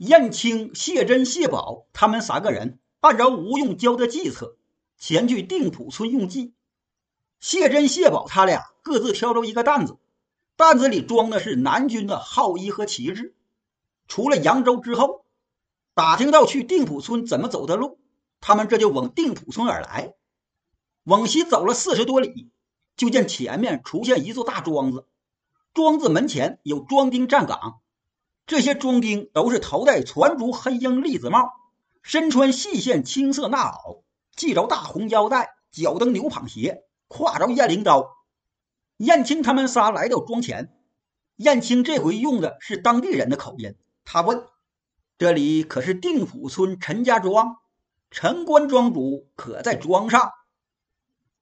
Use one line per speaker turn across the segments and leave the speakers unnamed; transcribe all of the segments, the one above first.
燕青、谢珍、谢宝他们三个人按照吴用教的计策，前去定浦村用计。谢珍、谢宝他俩各自挑着一个担子，担子里装的是南军的号衣和旗帜。出了扬州之后，打听到去定浦村怎么走的路，他们这就往定浦村而来。往西走了四十多里，就见前面出现一座大庄子，庄子门前有庄丁站岗。这些庄丁都是头戴传珠黑缨栗子帽，身穿细线青色衲袄，系着大红腰带，脚蹬牛蒡鞋，挎着雁翎刀。燕青他们仨来到庄前，燕青这回用的是当地人的口音，他问：“这里可是定府村陈家庄？陈官庄主可在庄上？”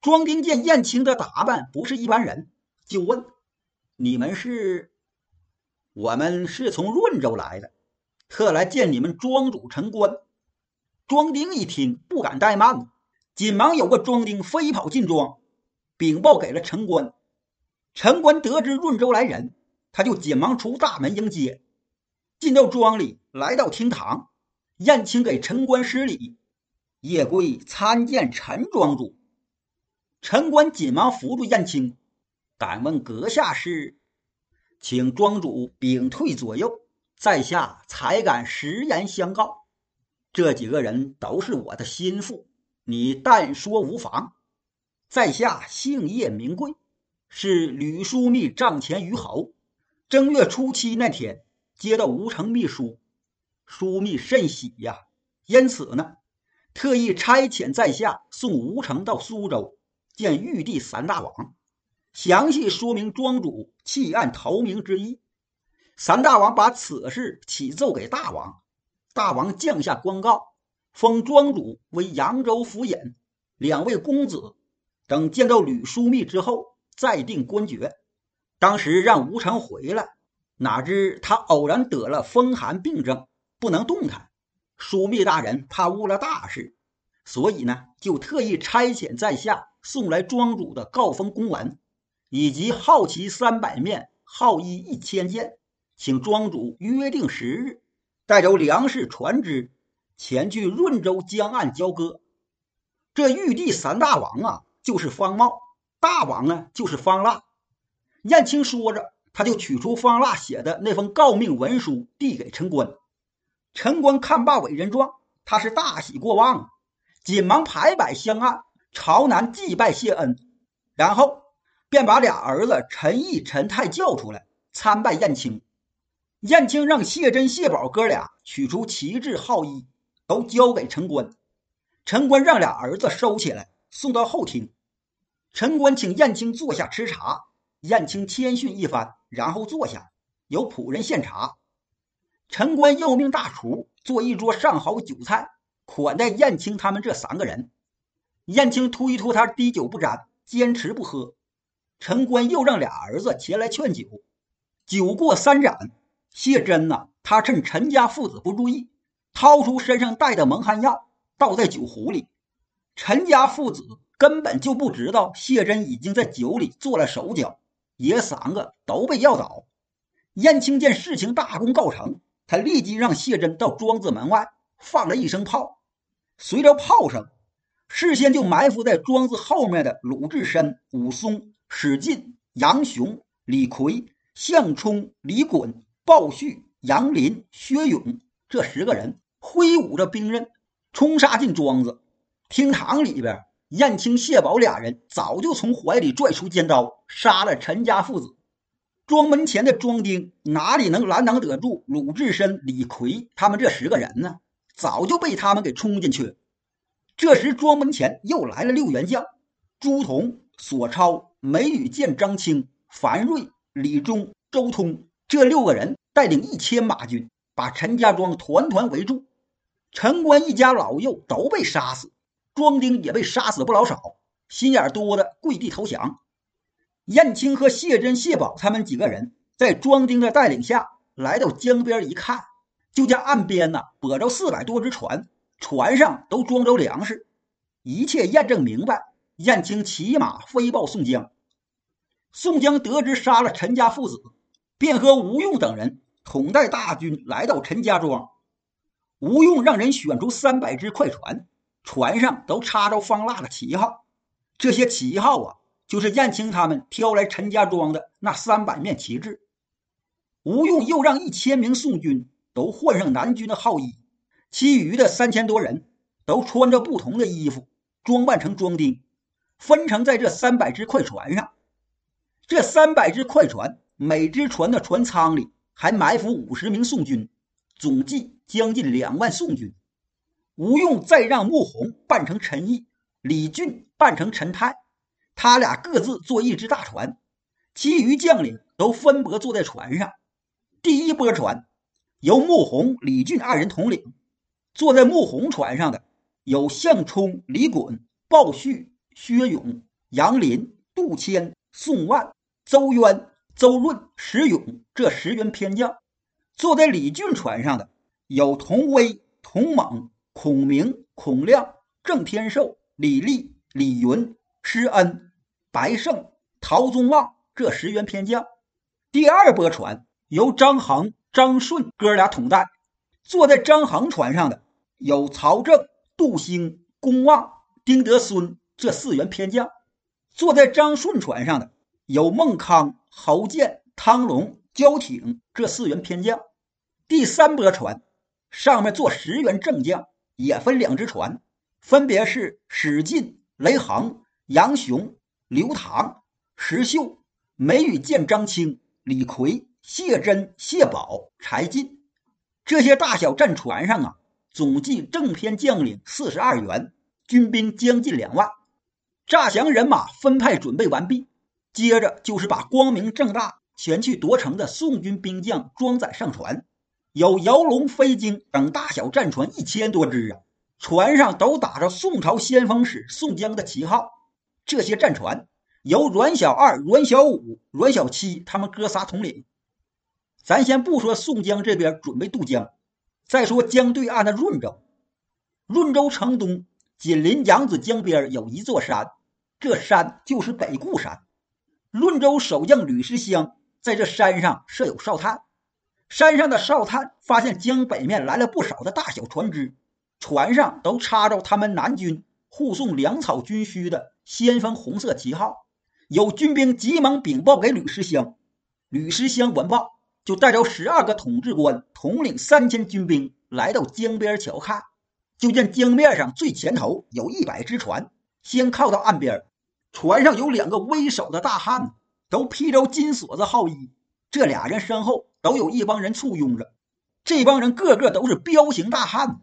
庄丁见燕青的打扮不是一般人，就问：“你们是？”我们是从润州来的，特来见你们庄主陈官。庄丁一听，不敢怠慢，紧忙有个庄丁飞跑进庄，禀报给了陈官。陈官得知润州来人，他就紧忙出大门迎接。进到庄里，来到厅堂，燕青给陈官施礼：“叶贵参见陈庄主。”陈官紧忙扶住燕青，敢问阁下是？请庄主屏退左右，在下才敢实言相告。这几个人都是我的心腹，你但说无妨。在下姓叶名贵，是吕枢密帐前虞侯。正月初七那天，接到吴城密书，枢密甚喜呀，因此呢，特意差遣在下送吴城到苏州见玉帝三大王。详细说明庄主弃暗投明之意。三大王把此事启奏给大王，大王降下官告，封庄主为扬州府尹。两位公子等见到吕枢密之后再定官爵。当时让吴成回来，哪知他偶然得了风寒病症，不能动弹。枢密大人怕误了大事，所以呢，就特意差遣在下送来庄主的告封公文。以及好旗三百面，好衣一千件，请庄主约定时日，带着粮食、船只，前去润州江岸交割。这玉帝三大王啊，就是方茂；大王呢，就是方腊。燕青说着，他就取出方腊写的那封告命文书，递给陈官。陈官看罢委任状，他是大喜过望，紧忙排摆香案，朝南祭拜谢恩，然后。便把俩儿子陈毅、陈泰叫出来参拜燕青。燕青让谢珍、谢宝哥俩取出旗帜、号衣，都交给陈官。陈官让俩儿子收起来，送到后厅。陈官请燕青坐下吃茶。燕青谦逊一番，然后坐下，由仆人献茶。陈官又命大厨做一桌上好酒菜，款待燕青他们这三个人。燕青推脱他滴酒不沾，坚持不喝。陈官又让俩儿子前来劝酒，酒过三盏，谢珍呐，他趁陈家父子不注意，掏出身上带的蒙汗药，倒在酒壶里。陈家父子根本就不知道谢珍已经在酒里做了手脚，爷三个都被药倒。燕青见事情大功告成，他立即让谢珍到庄子门外放了一声炮，随着炮声，事先就埋伏在庄子后面的鲁智深、武松。史进、杨雄、李逵、项冲、李衮、鲍旭、杨林、薛勇这十个人挥舞着兵刃，冲杀进庄子。厅堂里边，燕青、谢宝俩人早就从怀里拽出尖刀，杀了陈家父子。庄门前的庄丁哪里能拦挡得住鲁智深、李逵他们这十个人呢？早就被他们给冲进去。这时，庄门前又来了六员将：朱仝、索超。梅雨见张清、樊瑞、李忠、周通这六个人带领一千马军，把陈家庄团团围住。陈官一家老幼都被杀死，庄丁也被杀死不老少，心眼多的跪地投降。燕青和谢珍、谢宝他们几个人在庄丁的带领下来到江边，一看，就见岸边呢泊着四百多只船，船上都装着粮食，一切验证明白。燕青骑马飞报宋江，宋江得知杀了陈家父子，便和吴用等人统带大军来到陈家庄，吴用让人选出三百只快船，船上都插着方腊的旗号。这些旗号啊，就是燕青他们挑来陈家庄的那三百面旗帜。吴用又让一千名宋军都换上南军的号衣，其余的三千多人都穿着不同的衣服，装扮成庄丁，分成在这三百只快船上。这三百只快船，每只船的船舱里还埋伏五十名宋军，总计将近两万宋军。吴用再让穆弘扮成陈毅，李俊扮成陈泰，他俩各自坐一只大船，其余将领都分拨坐在船上。第一波船由穆弘、李俊二人统领，坐在穆弘船上的有项冲、李衮、鲍旭、薛勇、杨林、杜迁、宋万、周渊、周润、石勇这十员偏将；坐在李俊船上的有童威、童猛、孔明、孔亮、郑天寿、李立、李云、施恩、白胜、陶宗旺这十员偏将。第二波船。由张衡、张顺哥俩统带，坐在张衡船上的有曹正、杜兴、公望、丁德孙这四员偏将；坐在张顺船上的有孟康、侯建、汤龙、焦挺这四员偏将。第三波船上面坐十员正将，也分两只船，分别是史进、雷横、杨雄、刘唐、石秀、梅雨见、张清、李逵。谢珍、谢宝、柴进这些大小战船上啊，总计正偏将领四十二员，军兵将近两万。诈降人马分派准备完毕，接着就是把光明正大前去夺城的宋军兵将装载上船。有摇龙飞鲸等大小战船一千多只啊，船上都打着宋朝先锋使宋江的旗号。这些战船由阮小二、阮小五、阮小七他们哥仨统领。咱先不说宋江这边准备渡江，再说江对岸的润州。润州城东紧邻扬子江边有一座山，这山就是北固山。润州守将吕师乡在这山上设有哨探，山上的哨探发现江北面来了不少的大小船只，船上都插着他们南军护送粮草军需的先锋红色旗号。有军兵急忙禀报给吕师乡，吕师乡闻报。就带着十二个统治官，统领三千军兵来到江边瞧看。就见江面上最前头有一百只船，先靠到岸边。船上有两个为首的大汉，都披着金锁子号衣。这俩人身后都有一帮人簇拥着。这帮人个个都是彪形大汉。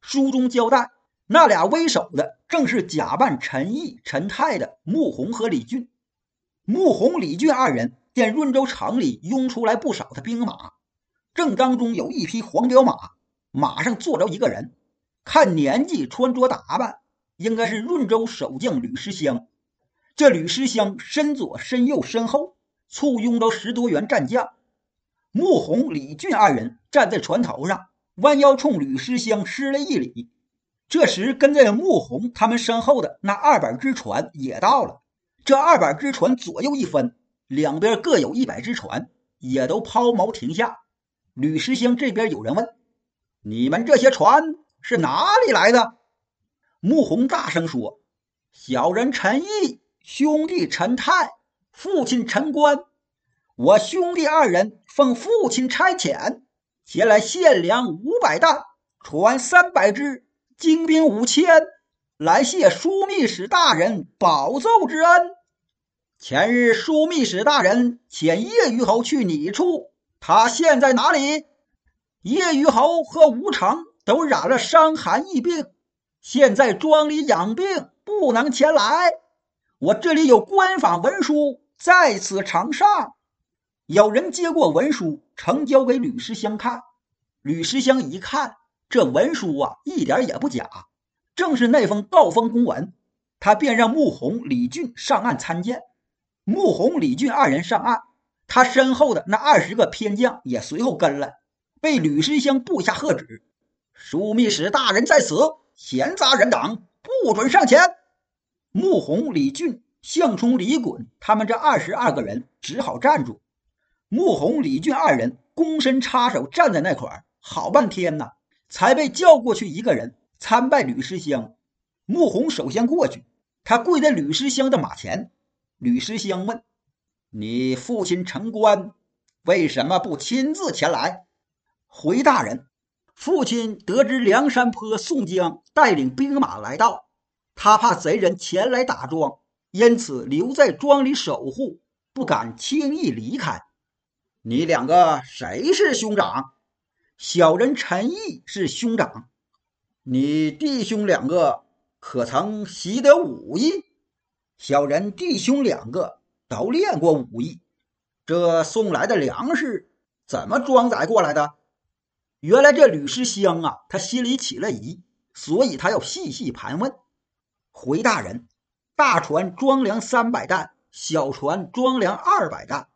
书中交代，那俩为首的正是假扮陈毅、陈泰的穆弘和李俊。穆弘、李俊二人。见润州城里拥出来不少的兵马，正当中有一匹黄骠马，马上坐着一个人，看年纪、穿着打扮，应该是润州守将吕师乡。这吕师乡身左、身右、身后簇拥着十多员战将。穆弘、李俊二人站在船头上，弯腰冲吕师乡施了一礼。这时，跟在穆弘他们身后的那二百只船也到了。这二百只船左右一分。两边各有一百只船，也都抛锚停下。吕师乡这边有人问：“你们这些船是哪里来的？”穆弘大声说：“小人陈毅，兄弟陈泰，父亲陈官，我兄弟二人奉父亲差遣，前来献粮五百担，船三百只，精兵五千，来谢枢密使大人保奏之恩。”前日枢密使大人遣叶虞侯去你处，他现在哪里？叶虞侯和吴常都染了伤寒疫病，现在庄里养病，不能前来。我这里有官方文书在此呈上。有人接过文书，呈交给吕师乡看。吕师乡一看，这文书啊，一点也不假，正是那封告封公文。他便让穆弘、李俊上岸参见。穆弘、李俊二人上岸，他身后的那二十个偏将也随后跟了。被吕师乡部下喝止：“枢密使大人在此，闲杂人等不准上前。”穆弘、李俊、项冲、李衮他们这二十二个人只好站住。穆弘、李俊二人躬身插手站在那块儿，好半天呢，才被叫过去一个人参拜吕师香。穆弘首先过去，他跪在吕师香的马前。吕师香问：“你父亲陈官为什么不亲自前来？”回大人：“父亲得知梁山坡宋江带领兵马来到，他怕贼人前来打庄，因此留在庄里守护，不敢轻易离开。”你两个谁是兄长？小人陈毅是兄长。你弟兄两个可曾习得武艺？小人弟兄两个都练过武艺。这送来的粮食怎么装载过来的？原来这吕师香啊，他心里起了疑，所以他要细细盘问。回大人，大船装粮三百担，小船装粮二百担。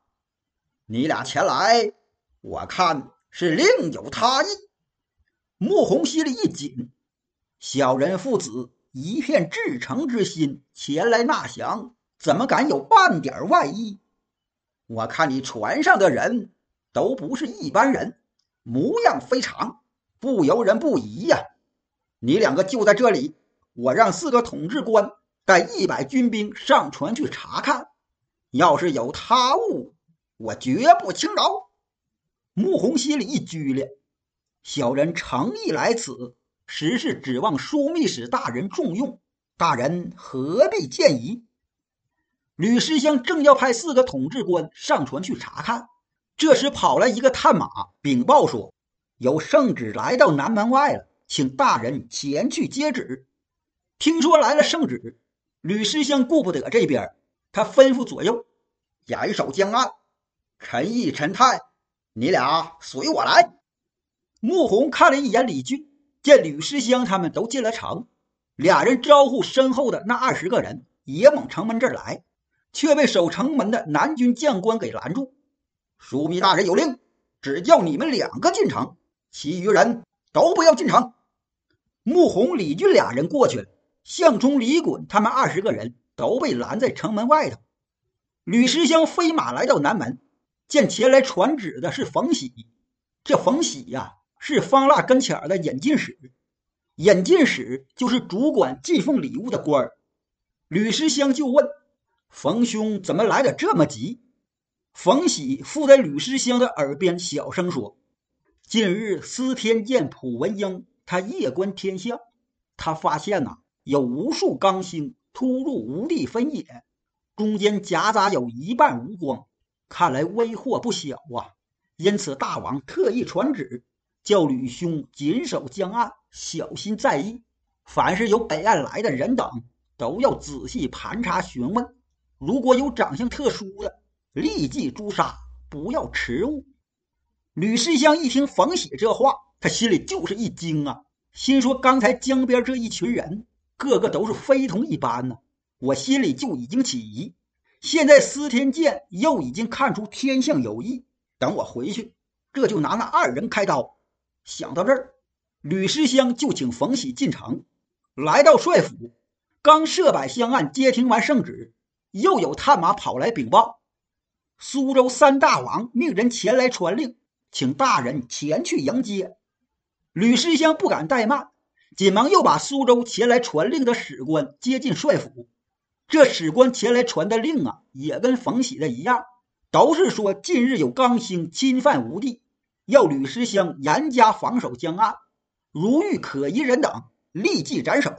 你俩前来，我看是另有他意。穆弘心里一紧，小人父子一片至诚之心前来纳降，怎么敢有半点外意？我看你船上的人都不是一般人，模样非常，不由人不疑呀。你两个就在这里，我让四个统治官带一百军兵上船去查看，要是有他物。我绝不轻饶！穆弘心里一剧烈，小人诚意来此，实是指望枢密使大人重用。大人何必见疑？吕师香正要派四个统治官上船去查看，这时跑来一个探马禀报说，有圣旨来到南门外了，请大人前去接旨。听说来了圣旨，吕师香顾不得这边，他吩咐左右严守江岸。陈毅、陈泰，你俩随我来。穆弘看了一眼李俊，见吕师香他们都进了城，俩人招呼身后的那二十个人也往城门这儿来，却被守城门的南军将官给拦住。枢密大人有令，只叫你们两个进城，其余人都不要进城。穆弘、李俊俩人过去了，项冲、李衮他们二十个人都被拦在城门外头。吕师香飞马来到南门。见前来传旨的是冯喜，这冯喜呀是方腊跟前的引进使，引进使就是主管进奉礼物的官儿。吕师香就问冯兄怎么来的这么急？冯喜附在吕师香的耳边小声说：“近日司天监蒲文英他夜观天象，他发现呐有无数刚星突入无地分野，中间夹杂有一半无光。”看来危祸不小啊！因此大王特意传旨，叫吕兄谨守江岸，小心在意。凡是有北岸来的人等，都要仔细盘查询问。如果有长相特殊的，立即诛杀，不要迟误。吕世香一听冯喜这话，他心里就是一惊啊，心说：刚才江边这一群人，个个都是非同一般呢，我心里就已经起疑。现在司天监又已经看出天象有异，等我回去，这就拿那二人开刀。想到这儿，吕师香就请冯喜进城，来到帅府，刚设摆香案接听完圣旨，又有探马跑来禀报：苏州三大王命人前来传令，请大人前去迎接。吕师香不敢怠慢，紧忙又把苏州前来传令的史官接进帅府。这史官前来传的令啊，也跟冯喜的一样，都是说近日有刚星侵犯吴地，要吕师香严加防守江岸，如遇可疑人等，立即斩首。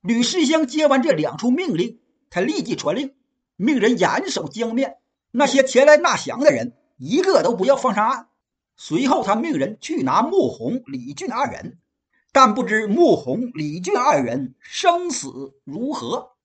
吕师香接完这两处命令，他立即传令，命人严守江面，那些前来纳降的人，一个都不要放上岸。随后，他命人去拿穆弘、李俊二人，但不知穆弘、李俊二人生死如何。